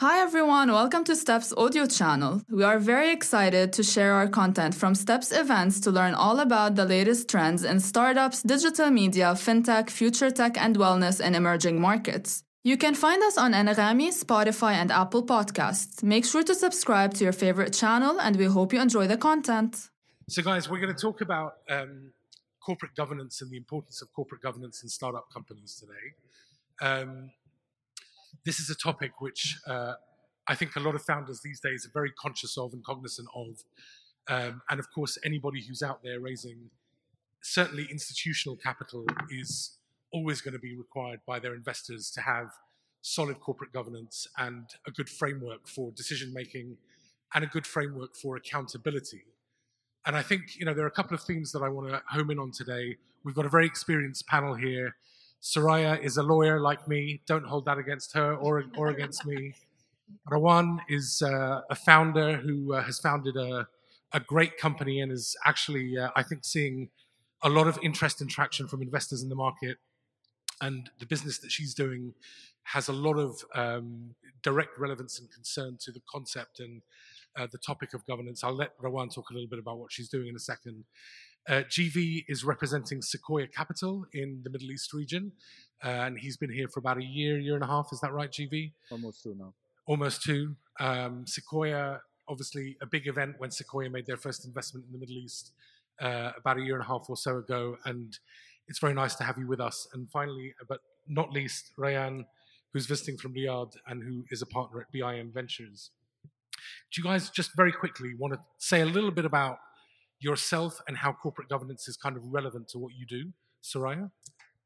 Hi everyone, welcome to Steps audio channel. We are very excited to share our content from Steps events to learn all about the latest trends in startups, digital media, fintech, future tech, and wellness in emerging markets. You can find us on Anghami, Spotify, and Apple Podcasts. Make sure to subscribe to your favorite channel, and we hope you enjoy the content. So, guys, we're going to talk about um, corporate governance and the importance of corporate governance in startup companies today. Um, this is a topic which uh, I think a lot of founders these days are very conscious of and cognizant of. Um, and of course, anybody who's out there raising certainly institutional capital is always going to be required by their investors to have solid corporate governance and a good framework for decision making and a good framework for accountability. And I think you know there are a couple of themes that I want to home in on today. We've got a very experienced panel here Suraya is a lawyer like me. Don't hold that against her or, or against me. Rawan is uh, a founder who uh, has founded a, a great company and is actually, uh, I think, seeing a lot of interest and traction from investors in the market. And the business that she's doing has a lot of um, direct relevance and concern to the concept and uh, the topic of governance. I'll let Rawan talk a little bit about what she's doing in a second. Uh, GV is representing Sequoia Capital in the Middle East region, uh, and he's been here for about a year, year and a half. Is that right, GV? Almost two now. Almost two. Um, Sequoia, obviously, a big event when Sequoia made their first investment in the Middle East uh, about a year and a half or so ago, and it's very nice to have you with us. And finally, but not least, Rayan, who's visiting from Riyadh and who is a partner at BIM Ventures. Do you guys just very quickly want to say a little bit about yourself and how corporate governance is kind of relevant to what you do. Suraya?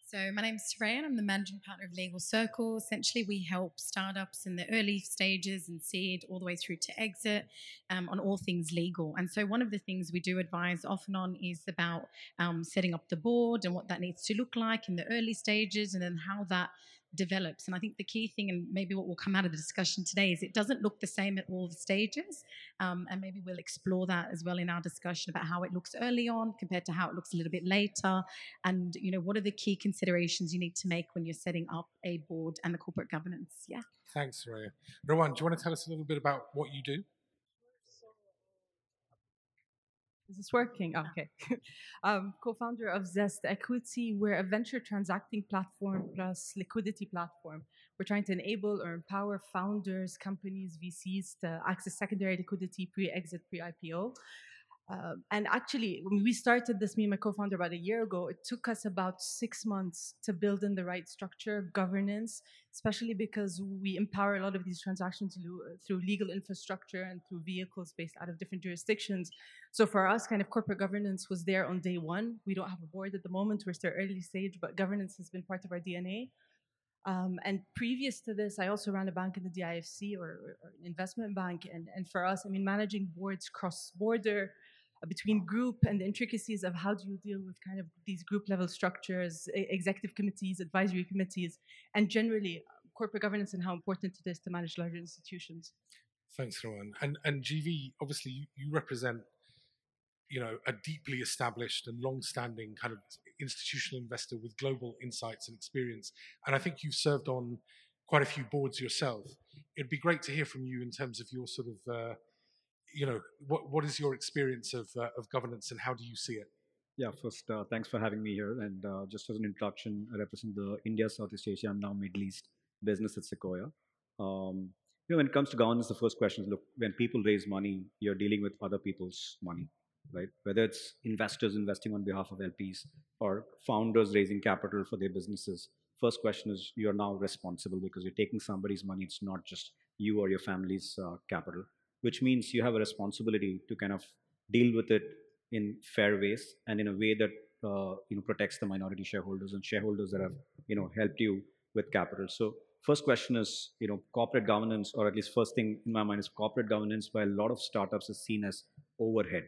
So, my name is Suraya, and I'm the managing partner of Legal Circle. Essentially, we help startups in the early stages and seed all the way through to exit um, on all things legal. And so, one of the things we do advise often on is about um, setting up the board and what that needs to look like in the early stages, and then how that develops. And I think the key thing, and maybe what will come out of the discussion today, is it doesn't look the same at all the stages. Um, and maybe we'll explore that as well in our discussion about how it looks early on compared to how it looks a little bit later. And, you know, what are the key considerations you need to make when you're setting up a board and the corporate governance? Yeah. Thanks, Raya. Rawan, do you want to tell us a little bit about what you do? Is this working? Okay. um, co-founder of Zest Equity, we're a venture transacting platform plus liquidity platform. We're trying to enable or empower founders, companies, VCs to access secondary liquidity pre-exit, pre-IPO. Uh, and actually, when we started this, me and my co-founder about a year ago, it took us about six months to build in the right structure, governance, especially because we empower a lot of these transactions through legal infrastructure and through vehicles based out of different jurisdictions. So for us, kind of corporate governance was there on day one. We don't have a board at the moment; we're still early stage, but governance has been part of our DNA. Um, and previous to this, I also ran a bank in the DIFC or, or investment bank. And, and for us, I mean, managing boards cross border between group and the intricacies of how do you deal with kind of these group level structures, executive committees, advisory committees, and generally uh, corporate governance and how important it is to manage larger institutions. Thanks, Rawan. And and GV, obviously, you, you represent, you know, a deeply established and long-standing kind of institutional investor with global insights and experience. And I think you've served on quite a few boards yourself. It'd be great to hear from you in terms of your sort of uh, you know, what what is your experience of uh, of governance and how do you see it? Yeah, first, uh, thanks for having me here. And uh, just as an introduction, I represent the India, Southeast Asia, and now Middle East business at Sequoia. Um, you know, when it comes to governance, the first question is: look, when people raise money, you're dealing with other people's money, right? Whether it's investors investing on behalf of LPs or founders raising capital for their businesses. First question is: you're now responsible because you're taking somebody's money. It's not just you or your family's uh, capital which means you have a responsibility to kind of deal with it in fair ways and in a way that uh, you know protects the minority shareholders and shareholders that have you know helped you with capital. So first question is you know corporate governance, or at least first thing in my mind is corporate governance. By a lot of startups is seen as overhead,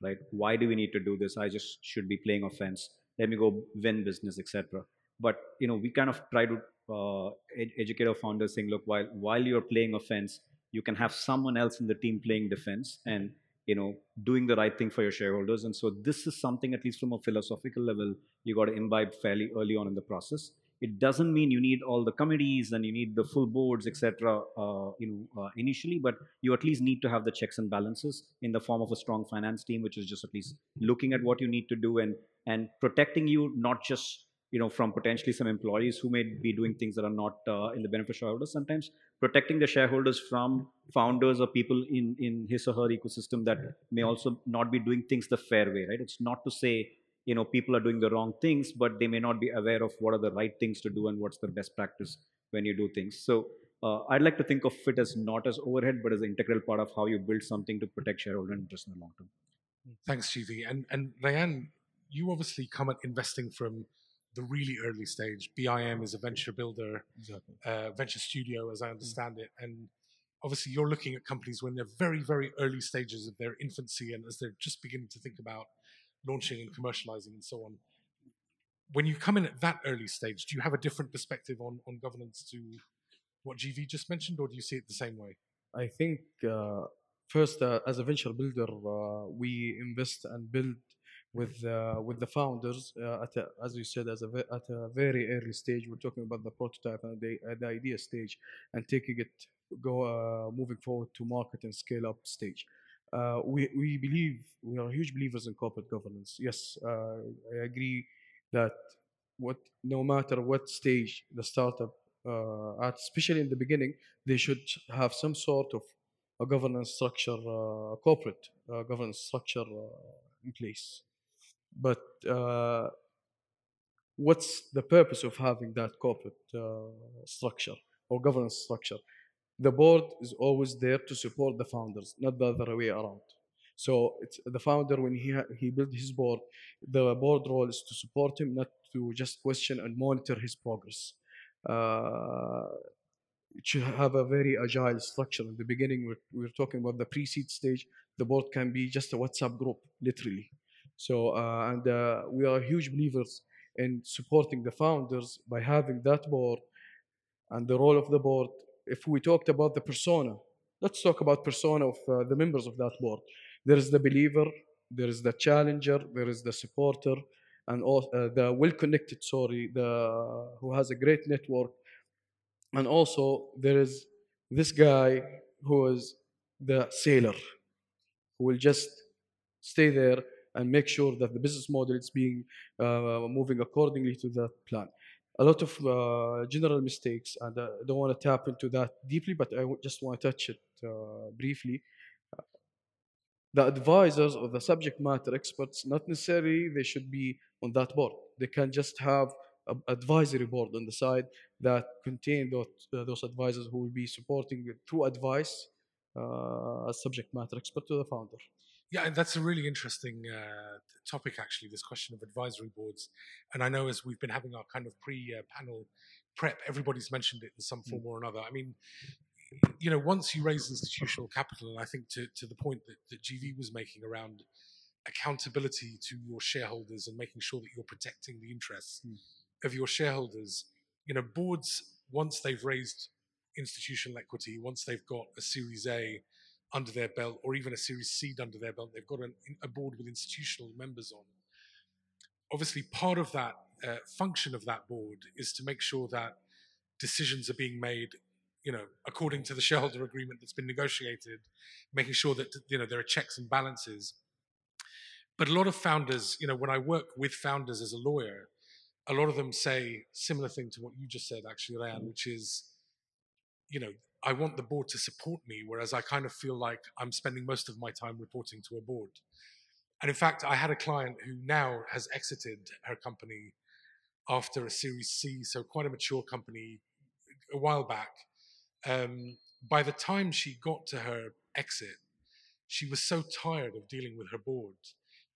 right? Why do we need to do this? I just should be playing offense. Let me go win business, etc. But you know we kind of try to uh, ed- educate our founders, saying, look, while while you're playing offense, you can have someone else in the team playing defense and you know doing the right thing for your shareholders and so this is something at least from a philosophical level you got to imbibe fairly early on in the process it doesn't mean you need all the committees and you need the full boards, etc. Uh, you know, uh, initially, but you at least need to have the checks and balances in the form of a strong finance team, which is just at least looking at what you need to do and and protecting you not just you know from potentially some employees who may be doing things that are not uh, in the benefit of shareholders. Sometimes protecting the shareholders from founders or people in in his or her ecosystem that may also not be doing things the fair way. Right? It's not to say you know people are doing the wrong things but they may not be aware of what are the right things to do and what's the best practice when you do things so uh, i'd like to think of it as not as overhead but as an integral part of how you build something to protect shareholder interest in the long term thanks gv and and Rayan, you obviously come at investing from the really early stage bim is a venture builder exactly. uh, venture studio as i understand mm. it and obviously you're looking at companies when they're very very early stages of their infancy and as they're just beginning to think about launching and commercializing and so on. When you come in at that early stage, do you have a different perspective on, on governance to what GV just mentioned, or do you see it the same way? I think uh, first, uh, as a venture builder, uh, we invest and build with uh, with the founders uh, at a, as you said as a at a very early stage. We're talking about the prototype and the, the idea stage, and taking it go uh, moving forward to market and scale up stage. Uh, we, we believe, we are huge believers in corporate governance. Yes, uh, I agree that what no matter what stage the startup uh, at, especially in the beginning, they should have some sort of a governance structure, uh, corporate uh, governance structure uh, in place. But what's the purpose of having that corporate structure or governance structure? the board is always there to support the founders, not the other way around. So the founder when he he built his board, the board role is to support him, not to just question and monitor his progress. Uh, it should have a very agile structure. In the beginning, we're, we're talking about the pre-seed stage. The board can be just a WhatsApp group, literally. So uh, and uh, we are huge believers in supporting the founders by having that board and the role of the board if we talked about the persona, let's talk about persona of uh, the members of that board. There is the believer, there is the challenger, there is the supporter, and all, uh, the well-connected, sorry, the who has a great network, and also there is this guy who is the sailor, who will just stay there and make sure that the business model is being uh, moving accordingly to that plan a lot of uh, general mistakes, and I don't want to tap into that deeply, but I just want to touch it uh, briefly. The advisors or the subject matter experts, not necessarily they should be on that board. They can just have an advisory board on the side that contain those, uh, those advisors who will be supporting through advice uh, as subject matter expert to the founder. Yeah, that's a really interesting uh, topic, actually, this question of advisory boards. And I know as we've been having our kind of pre panel prep, everybody's mentioned it in some form mm. or another. I mean, you know, once you raise institutional capital, and I think to, to the point that, that GV was making around accountability to your shareholders and making sure that you're protecting the interests mm. of your shareholders, you know, boards, once they've raised institutional equity, once they've got a Series A, under their belt or even a Series Seed under their belt. They've got an, a board with institutional members on. Obviously, part of that uh, function of that board is to make sure that decisions are being made, you know, according to the shareholder agreement that's been negotiated, making sure that you know there are checks and balances. But a lot of founders, you know, when I work with founders as a lawyer, a lot of them say similar thing to what you just said, actually, Rayan, which is, you know, I want the board to support me, whereas I kind of feel like I'm spending most of my time reporting to a board. And in fact, I had a client who now has exited her company after a Series C, so quite a mature company, a while back. Um, by the time she got to her exit, she was so tired of dealing with her board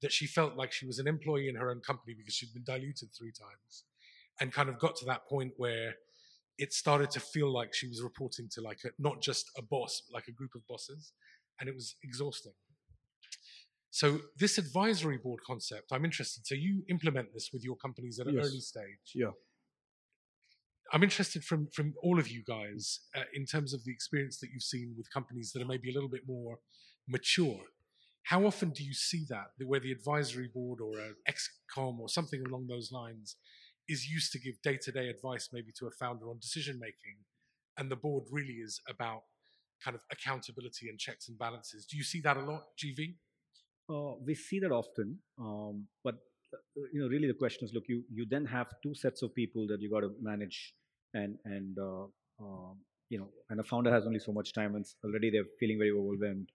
that she felt like she was an employee in her own company because she'd been diluted three times and kind of got to that point where it started to feel like she was reporting to like a, not just a boss, like a group of bosses, and it was exhausting. So this advisory board concept, I'm interested. So you implement this with your companies at an yes. early stage. Yeah. I'm interested from from all of you guys uh, in terms of the experience that you've seen with companies that are maybe a little bit more mature. How often do you see that, where the advisory board or an excom or something along those lines is used to give day to day advice, maybe to a founder on decision making, and the board really is about kind of accountability and checks and balances. Do you see that a lot, GV? Uh, we see that often, um, but uh, you know, really the question is, look, you you then have two sets of people that you got to manage, and and uh, um, you know, and a founder has only so much time, and already they're feeling very overwhelmed.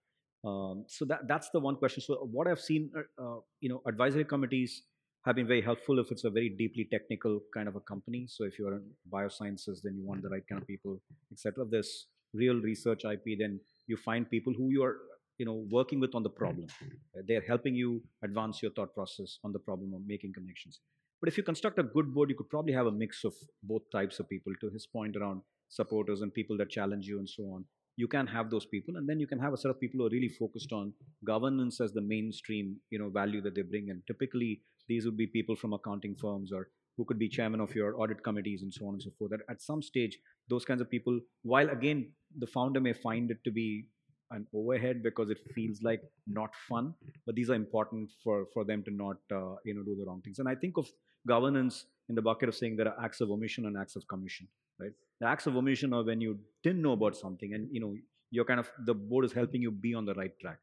Um, so that that's the one question. So what I've seen, uh, uh, you know, advisory committees have been very helpful if it's a very deeply technical kind of a company. So if you're in biosciences, then you want the right kind of people, etc. If there's real research IP, then you find people who you are, you know, working with on the hmm. problem. They're helping you advance your thought process on the problem of making connections. But if you construct a good board, you could probably have a mix of both types of people. To his point around supporters and people that challenge you and so on, you can have those people, and then you can have a set of people who are really focused on governance as the mainstream, you know, value that they bring. And typically, these would be people from accounting firms or who could be chairman of your audit committees and so on and so forth. That at some stage, those kinds of people, while again the founder may find it to be an overhead because it feels like not fun, but these are important for for them to not uh, you know do the wrong things. And I think of governance in the bucket of saying there are acts of omission and acts of commission. Right? The acts of omission are when you didn't know about something and you know you're kind of the board is helping you be on the right track.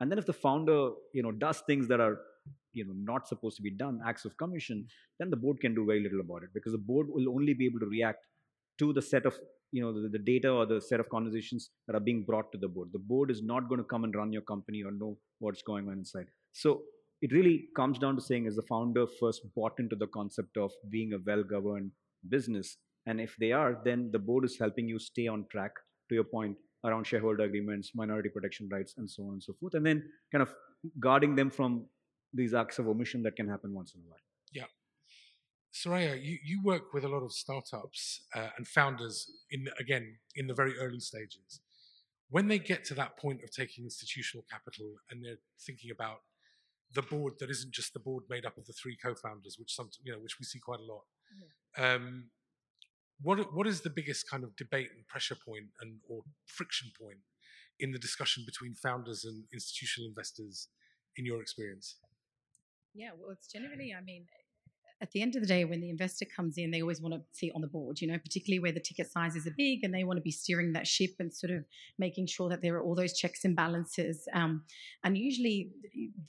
And then if the founder you know does things that are you know not supposed to be done acts of commission then the board can do very little about it because the board will only be able to react to the set of you know the, the, data or the set of conversations that are being brought to the board. The board is not going to come and run your company or know what's going on inside. So it really comes down to saying is the founder first bought into the concept of being a well governed business and if they are then the board is helping you stay on track to your point around shareholder agreements minority protection rights and so on and so forth and then kind of guarding them from these acts of omission that can happen once in a while. Yeah. Suraya, you, you work with a lot of startups uh, and founders in again in the very early stages. When they get to that point of taking institutional capital and they're thinking about the board that isn't just the board made up of the three co-founders, which some you know which we see quite a lot. Yeah. Um, what what is the biggest kind of debate and pressure point and or friction point in the discussion between founders and institutional investors in your experience? Yeah, well, it's generally, I mean, at the end of the day, when the investor comes in, they always want to see on the board, you know, particularly where the ticket sizes are big and they want to be steering that ship and sort of making sure that there are all those checks and balances. Um, and usually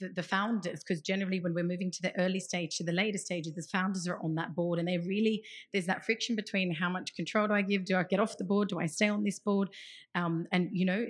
the, the founders, because generally when we're moving to the early stage to the later stages, the founders are on that board and they really, there's that friction between how much control do I give? Do I get off the board? Do I stay on this board? Um, and, you know,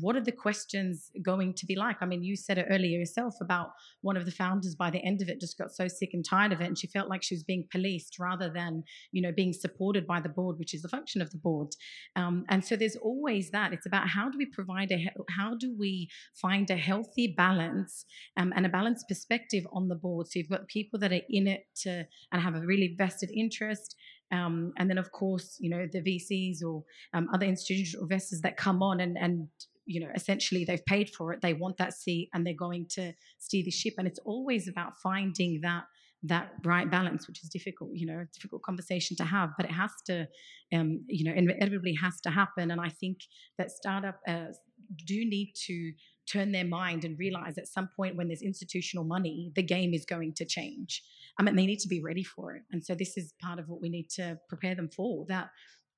what are the questions going to be like? I mean, you said it earlier yourself about one of the founders by the end of it just got so sick and tired of it and she felt like she was being policed rather than, you know, being supported by the board, which is the function of the board. Um, and so there's always that. It's about how do we provide a, how do we find a healthy balance um, and a balanced perspective on the board? So you've got people that are in it to, and have a really vested interest. Um, and then, of course, you know, the VCs or um, other institutional investors that come on and, and you know, essentially they've paid for it. They want that seat and they're going to steer the ship. And it's always about finding that that right balance, which is difficult, you know, difficult conversation to have, but it has to, um, you know, inevitably has to happen. And I think that startup uh, do need to turn their mind and realize at some point when there's institutional money, the game is going to change. I mean, they need to be ready for it. And so this is part of what we need to prepare them for that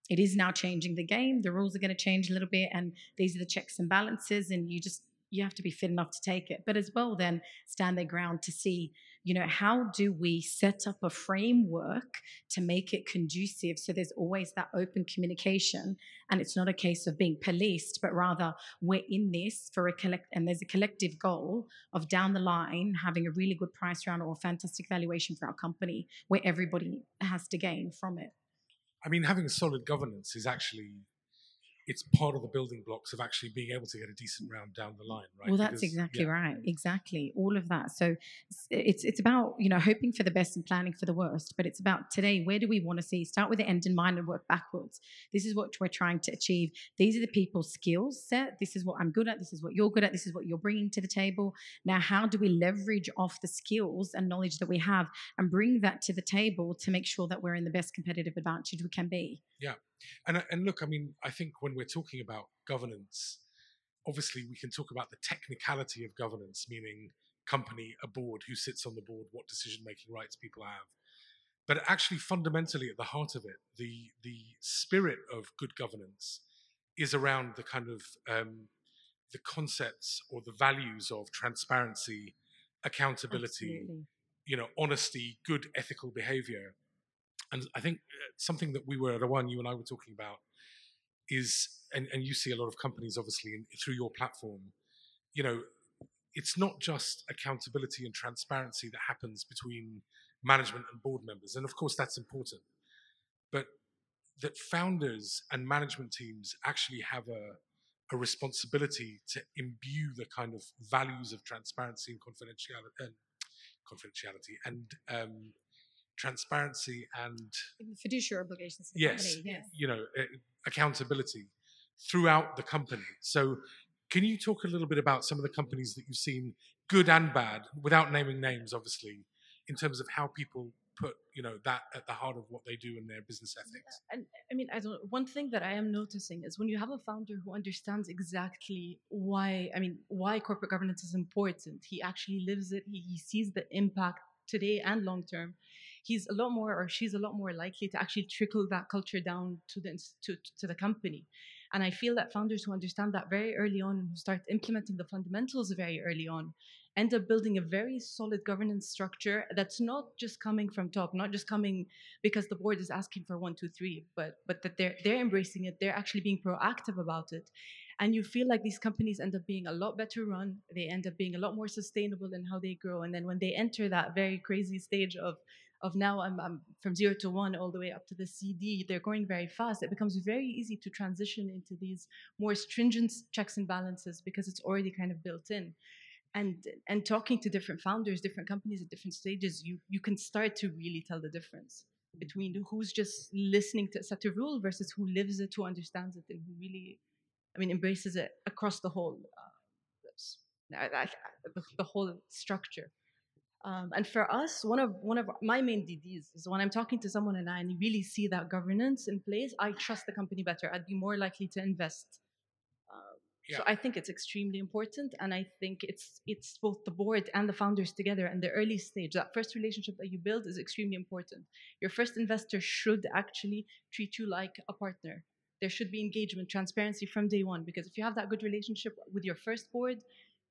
it is now changing the game. The rules are going to change a little bit, and these are the checks and balances, and you just you have to be fit enough to take it. But as well, then stand their ground to see, you know, how do we set up a framework to make it conducive so there's always that open communication, and it's not a case of being policed, but rather we're in this for a collect, and there's a collective goal of down the line having a really good price round or a fantastic valuation for our company where everybody has to gain from it. I mean, having solid governance is actually it's part of the building blocks of actually being able to get a decent round down the line, right? Well, that's because, exactly yeah. right. Exactly, all of that. So it's it's about you know hoping for the best and planning for the worst, but it's about today. Where do we want to see? Start with the end in mind and work backwards. This is what we're trying to achieve. These are the people's skills set. This is what I'm good at. This is what you're good at. This is what you're bringing to the table. Now, how do we leverage off the skills and knowledge that we have and bring that to the table to make sure that we're in the best competitive advantage we can be? Yeah. And, and look, I mean, I think when we're talking about governance, obviously we can talk about the technicality of governance, meaning company, a board, who sits on the board, what decision making rights people have. but actually, fundamentally, at the heart of it, the the spirit of good governance is around the kind of um, the concepts or the values of transparency, accountability, Absolutely. you know, honesty, good ethical behavior. And I think uh, something that we were at one you and I were talking about is, and, and you see a lot of companies obviously in, through your platform, you know, it's not just accountability and transparency that happens between management and board members. And of course, that's important. But that founders and management teams actually have a, a responsibility to imbue the kind of values of transparency and confidentiality and confidentiality and um, transparency and fiduciary obligations. yes, company, yes. you know, accountability throughout the company. So, can you talk a little bit about some of the companies that you've seen, good and bad, without naming names, obviously, in terms of how people put, you know, that at the heart of what they do in their business ethics? And I mean, I don't. One thing that I am noticing is when you have a founder who understands exactly why. I mean, why corporate governance is important. He actually lives it. He, he sees the impact today and long term. He's a lot more, or she's a lot more likely to actually trickle that culture down to the to, to the company. And I feel that founders who understand that very early on and who start implementing the fundamentals very early on end up building a very solid governance structure that's not just coming from top, not just coming because the board is asking for one, two, three, but but that they're they're embracing it, they're actually being proactive about it. And you feel like these companies end up being a lot better run. They end up being a lot more sustainable in how they grow. And then when they enter that very crazy stage of of now I'm, I'm from zero to one all the way up to the CD, they're going very fast. It becomes very easy to transition into these more stringent checks and balances because it's already kind of built in. And and talking to different founders different companies at different stages you you can start to really tell the difference between who's just listening to a set of rule versus who lives it who understands it and who really i mean embraces it across the whole uh, the whole structure um, and for us one of one of my main dd's is when i'm talking to someone and i really see that governance in place i trust the company better i'd be more likely to invest um, Yeah. so I think it's extremely important, and I think it's it's both the board and the founders together in the early stage. That first relationship that you build is extremely important. Your first investor should actually treat you like a partner. There should be engagement, transparency from day one. Because if you have that good relationship with your first board,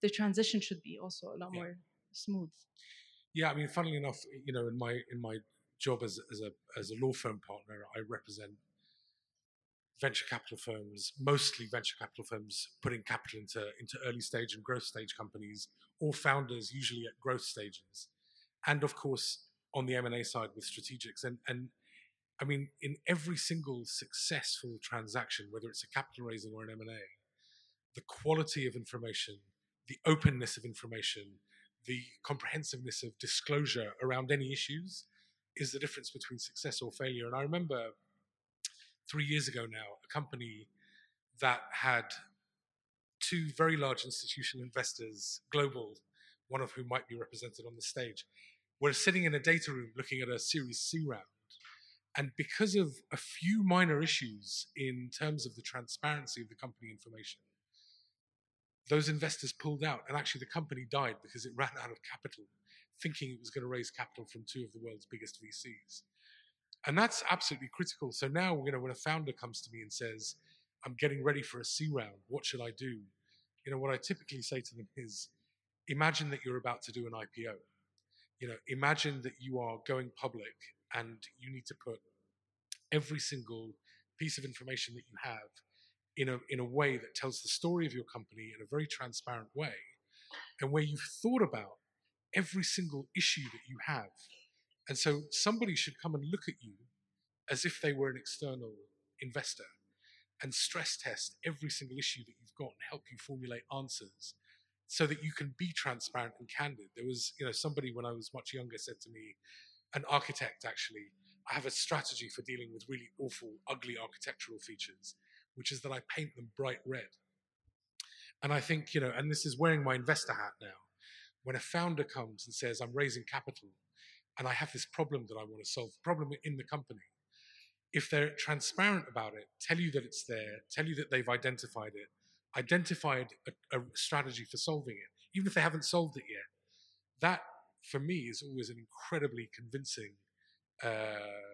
the transition should be also a lot Yeah. more smooth. Yeah, I mean, funnily enough, eh, you know, in my in my job as as a as a law firm partner, I represent venture capital firms, mostly venture capital firms, putting capital into into early stage and growth stage companies, or founders, usually at growth stages, and of course on the M and A side with strategics. And and I mean, in every single successful transaction, whether it's a capital raising or an M and A, the quality of information, the openness of information, the comprehensiveness of disclosure around any issues is the difference between success or failure. And I remember three years ago now, a company that had two very large institutional investors, global, one of whom might be represented on the stage, were sitting in a data room looking at a Series C round. And because of a few minor issues in terms of the transparency of the company information, those investors pulled out, and actually the company died because it ran out of capital, thinking it was going to raise capital from two of the world's biggest VCs. And that's absolutely critical. So now, you know, when a founder comes to me and says, I'm getting ready for a C round, what should I do? You know, what I typically say to them is, imagine that you're about to do an IPO. You know, imagine that you are going public and you need to put every single piece of information that you have in a in a way that tells the story of your company in a very transparent way, and where you've thought about every single issue that you have. And so somebody should come and look at you as if they were an external investor and stress test every single issue that you've got and help you formulate answers so that you can be transparent and candid. There was, you know, somebody when I was much younger said to me, an architect actually, I have a strategy for dealing with really awful, ugly architectural features, which is that I paint them bright red. And I think, you know, and this is wearing my investor hat now. When a founder comes and says, I'm raising capital and I have this problem that I want to solve, problem in the company, if they're transparent about it, tell you that it's there, tell you that they've identified it, identified a, a strategy for solving it, even if they haven't solved it yet, that for me is always an incredibly convincing uh,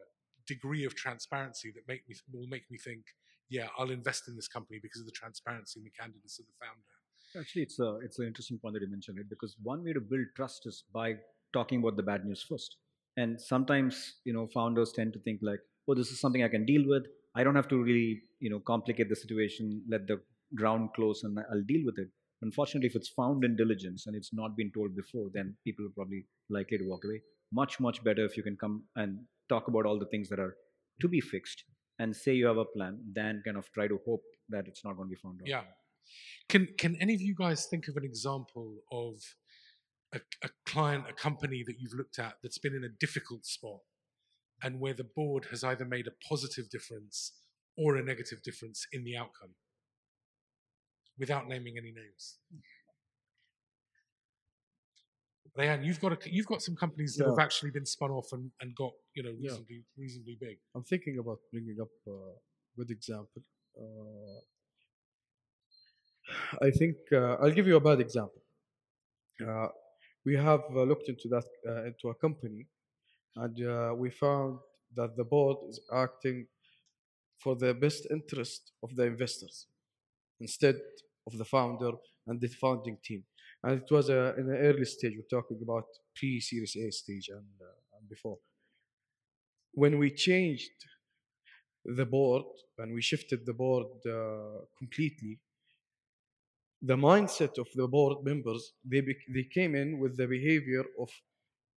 degree of transparency that make me will make me think, yeah, I'll invest in this company because of the transparency and the candidness of the founder. Actually, it's a it's an interesting point that you mentioned, right? Because one way to build trust is by talking about the bad news first. And sometimes, you know, founders tend to think like, oh, this is something I can deal with. I don't have to really, you know, complicate the situation, let the ground close, and I'll deal with it. Unfortunately, if it's found in diligence and it's not been told before, then people are probably likely to walk away. Much, much better if you can come and talk about all the things that are to be fixed and say you have a plan than kind of try to hope that it's not going to be found out. Yeah. Can Can any of you guys think of an example of a, a client, a company that you've looked at that's been in a difficult spot, and where the board has either made a positive difference or a negative difference in the outcome, without naming any names? Rayan, you've got a, you've got some companies that Yeah. have actually been spun off and, and got you know Yeah. reasonably reasonably big. I'm thinking about bringing up a good example. Uh, I think uh, I'll give you a bad example. Uh, we have uh, looked into that uh, into a company, and uh, we found that the board is acting for the best interest of the investors instead of the founder and the founding team. And it was uh, in an early stage. We're talking about pre-Series A stage and, uh, and before. When we changed the board and we shifted the board uh, completely, the mindset of the board members they they came in with the behavior of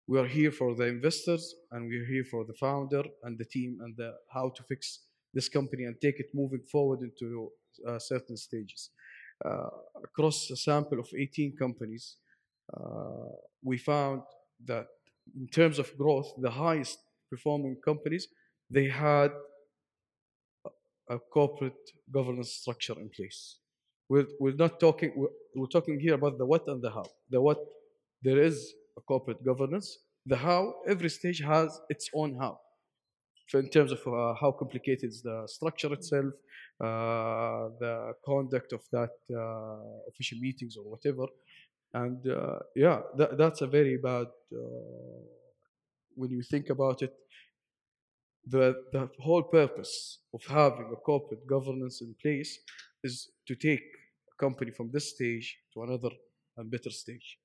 we are here for the investors and we're here for the founder and the team and the, how to fix this company and take it moving forward into uh, certain stages. Uh, across a sample of 18 companies, uh, we found that in terms of growth, the highest performing companies they had a corporate governance structure in place. We're, we're not talking, we're, we're talking here about the what and the how. The what, there is a corporate governance. The how, every stage has its own how. So in terms of uh, how complicated is the structure itself, uh, the conduct of that uh, official meetings or whatever. And uh, yeah, that, that's a very bad, uh, when you think about it, the, the whole purpose of having a corporate governance in place is to take a company from this stage to another and better stage.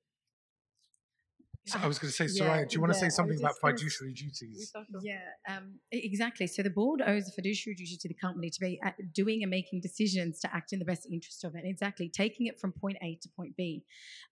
So I was going to say, Yeah, Suraya, do you want to yeah, say something about just gonna s- fiduciary duties? Yeah, um, exactly. So the board owes a fiduciary duty to the company to be doing and making decisions to act in the best interest of it. Exactly, taking it from point A to point B.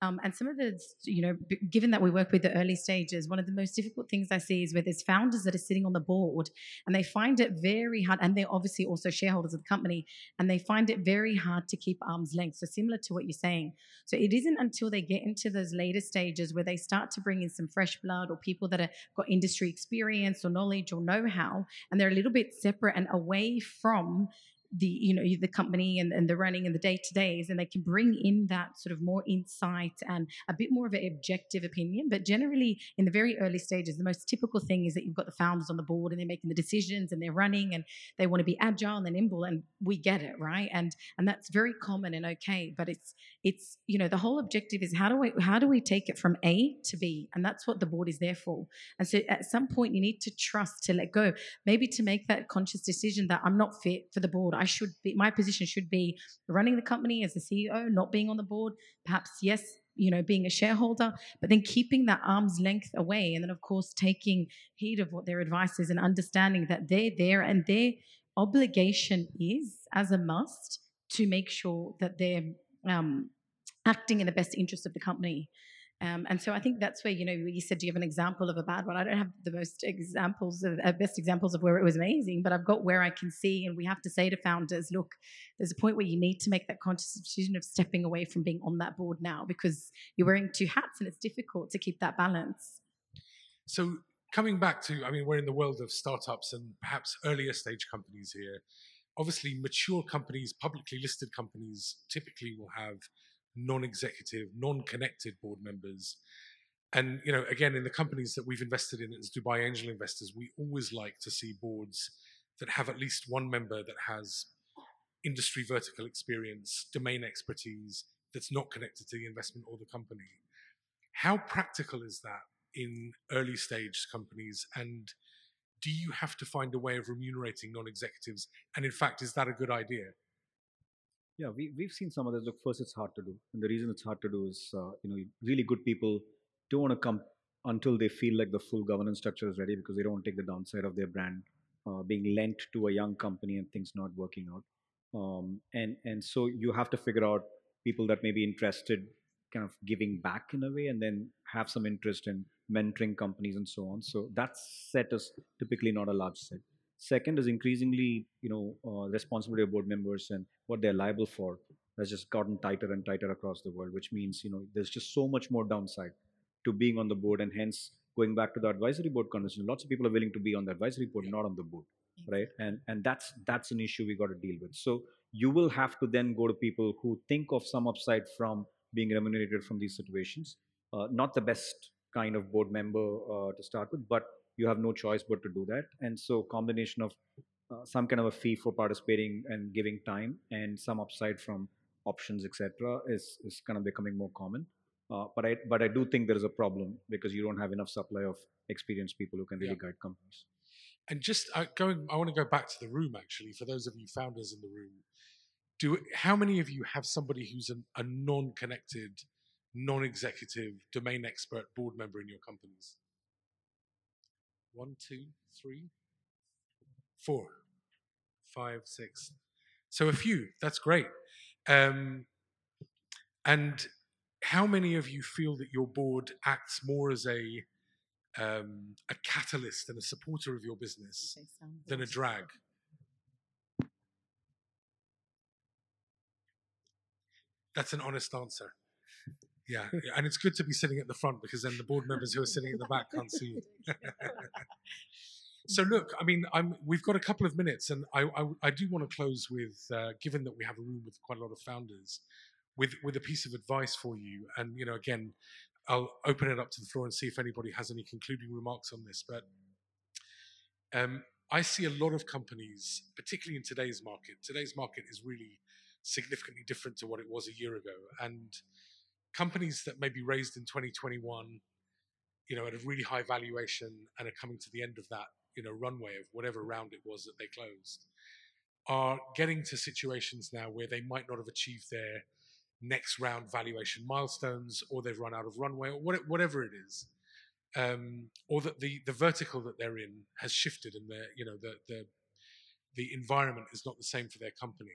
Um, and some of the, you know, given that we work with the early stages, one of the most difficult things I see is where there's founders that are sitting on the board and they find it very hard, and they're obviously also shareholders of the company, and they find it very hard to keep arm's length. So similar to what you're saying. So it isn't until they get into those later stages where they start to bring in some fresh blood or people that have got industry experience or knowledge or know-how, and they're a little bit separate and away from the you know the company and, and the running and the day-to-days and they can bring in that sort of more insight and a bit more of an objective opinion. But generally in the very early stages the most typical thing is that you've got the founders on the board and they're making the decisions and they're running and they want to be agile and nimble and we get it right? And and that's very common and okay but it's it's you know the whole objective is how do we how do we take it from a to b? And that's what the board is there for. And so at some point you need to trust to let go maybe to make that conscious decision that i'm not fit for the board i should be my position should be running the company as the ceo not being on the board perhaps yes you know being a shareholder but then keeping that arm's length away and then of course taking heed of what their advice is and understanding that they're there and their obligation is as a must to make sure that they're um, acting in the best interest of the company. Um, and so I think that's where, you know, you said, do you have an example of a bad one? I don't have the most examples of uh, best examples of where it was amazing, but I've got where I can see, and we have to say to founders, look, there's a point where you need to make that conscious decision of stepping away from being on that board now because you're wearing two hats and it's difficult to keep that balance. So coming back to, I mean, we're in the world of startups and perhaps earlier stage companies here. Obviously, mature companies, publicly listed companies, typically will have non-executive, non-connected board members. And you know, again, in the companies that we've invested in as Dubai Angel Investors, we always like to see boards that have at least one member that has industry vertical experience, domain expertise that's not connected to the investment or the company. How practical is that in early stage companies? And do you have to find a way of remunerating non-executives? And in fact, is that a good idea? Yeah, we, we've seen some of this. Look, first, it's hard to do. And the reason it's hard to do is, uh, you know, really good people don't want to come until they feel like the full governance structure is ready because they don't want to take the downside of their brand uh, being lent to a young company and things not working out. Um, and, and so you have to figure out people that may be interested kind of giving back in a way and then have some interest in mentoring companies and so on. So that set is typically not a large set. Second is increasingly, you know, uh, responsibility of board members and what they're liable for has just gotten tighter and tighter across the world, which means, you know, there's just so much more downside to being on the board and hence going back to the advisory board conversation, lots of people are willing to be on the advisory board, not on the board, right? And and that's that's an issue we got to deal with. So you will have to then go to people who think of some upside from being remunerated from these situations. Uh, not the best kind of board member uh, to start with, but you have no choice but to do that. And so combination of uh, some kind of a fee for participating and giving time and some upside from options, etc., is is kind of becoming more common. Uh, but I but I do think there is a problem because you don't have enough supply of experienced people who can really yeah. guide companies. And just uh, going, I want to go back to the room actually. For those of you founders in the room, do how many of you have somebody who's an, a non-connected, non-executive domain expert board member in your companies? One, two, three, four, five, six. So a few. That's great. Um, and how many of you feel that your board acts more as a um, a catalyst and a supporter of your business than a drag? That's an honest answer. Yeah, and it's good to be sitting at the front because then the board members who are sitting at the back can't see you. so look, I mean, I'm, we've got a couple of minutes, and I, I, I do want to close with, uh, given that we have a room with quite a lot of founders, with with a piece of advice for you. And you know, again, I'll open it up to the floor and see if anybody has any concluding remarks on this. But um, I see a lot of companies, particularly in today's market. Today's market is really significantly different to what it was a year ago. And companies that may be raised in 2021, you know, at a really high valuation and are coming to the end of that, you know, runway of whatever round it was that they closed, are getting to situations now where they might not have achieved their next round valuation milestones, or they've run out of runway, or whatever it is, um, or that the the vertical that they're in has shifted, and the you know the the the environment is not the same for their company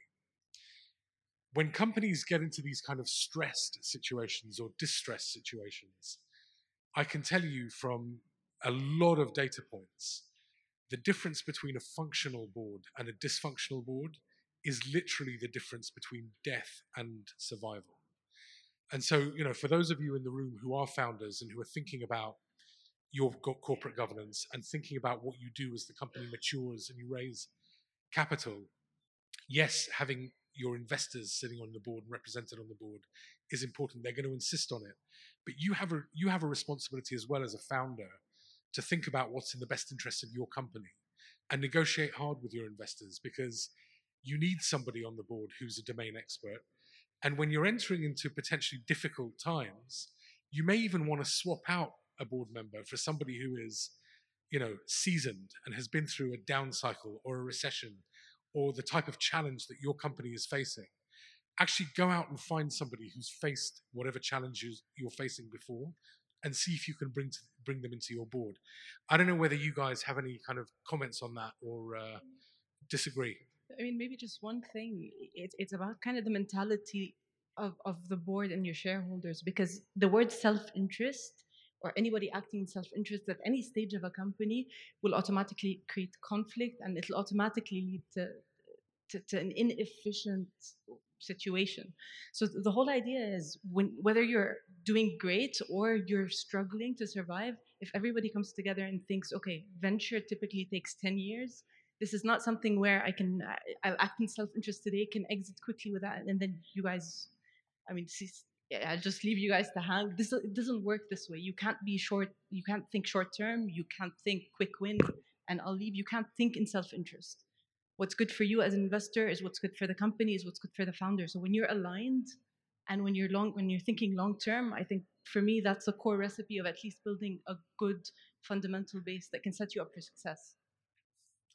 when companies get into these kind of stressed situations or distressed situations, I can tell you from a lot of data points, the difference between a functional board and a dysfunctional board is literally the difference between death and survival. And so, you know, for those of you in the room who are founders and who are thinking about your corporate governance and thinking about what you do as the company matures and you raise capital, yes, having your investors sitting on the board and represented on the board is important. They're going to insist on it, but you have a you have a responsibility as well as a founder to think about what's in the best interest of your company and negotiate hard with your investors because you need somebody on the board who's a domain expert. And when you're entering into potentially difficult times, you may even want to swap out a board member for somebody who is, you know, seasoned and has been through a down cycle or a recession or the type of challenge that your company is facing, actually go out and find somebody who's faced whatever challenges you're facing before and see if you can bring to, bring them into your board. I don't know whether you guys have any kind of comments on that or uh, disagree. I mean, maybe just one thing. It, it's about kind of the mentality of, of the board and your shareholders because the word self interest or anybody acting in self-interest at any stage of a company will automatically create conflict and it'll automatically lead to, to, to an inefficient situation. So the whole idea is when whether you're doing great or you're struggling to survive, if everybody comes together and thinks, okay, venture typically takes 10 years. This is not something where I can I'll act in self-interest today, can exit quickly with that, and then you guys, I mean, I'll just leave you guys to hang. This it doesn't work this way. You can't be short. You can't think short term. You can't think quick win, and I'll leave. You can't think in self interest. What's good for you as an investor is what's good for the company is what's good for the founder. So when you're aligned, and when you're long when you're thinking long term, I think for me that's a core recipe of at least building a good fundamental base that can set you up for success.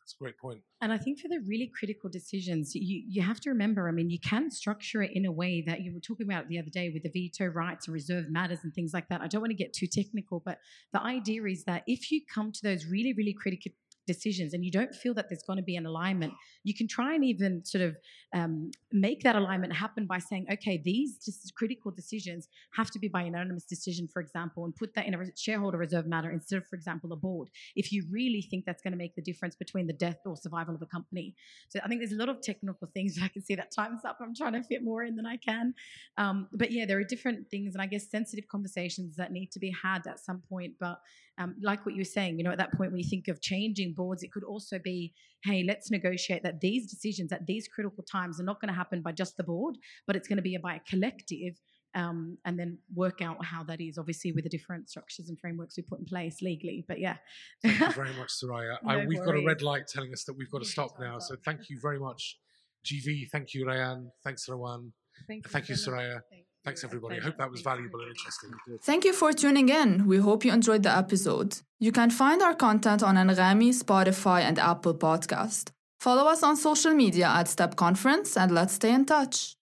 That's a great point. And I think for the really critical decisions, you, you have to remember, I mean, you can structure it in a way that you were talking about the other day with the veto rights and reserve matters and things like that. I don't want to get too technical, but the idea is that if you come to those really, really critical decisions and you don't feel that there's going to be an alignment, you can try and even sort of um, make that alignment happen by saying, okay, these just critical decisions have to be by unanimous decision, for example, and put that in a shareholder reserve matter instead of, for example, a board, if you really think that's going to make the difference between the death or survival of a company. So I think there's a lot of technical things that I can see that time's up. I'm trying to fit more in than I can. Um, but yeah, there are different things, and I guess sensitive conversations that need to be had at some point. But um, like what you were saying, you know, at that point when you think of changing boards, it could also be, hey, let's negotiate that these decisions at these critical times are not going to happen by just the board, but it's going to be by a collective. Um, and then work out how that is, obviously, with the different structures and frameworks we put in place legally. But yeah. thank you very much, Suraya. No I, we've got a red light telling us that we've got to stop now. So thank you very much, GV. Thank you, Rayan. Thanks, Rawan. Thank Thank you, so much. Suraya. Thanks, everybody. I hope that was valuable and interesting. Thank you for tuning in. We hope you enjoyed the episode. You can find our content on Anghami, Spotify, and Apple Podcast. Follow us on social media at Step Conference and let's stay in touch.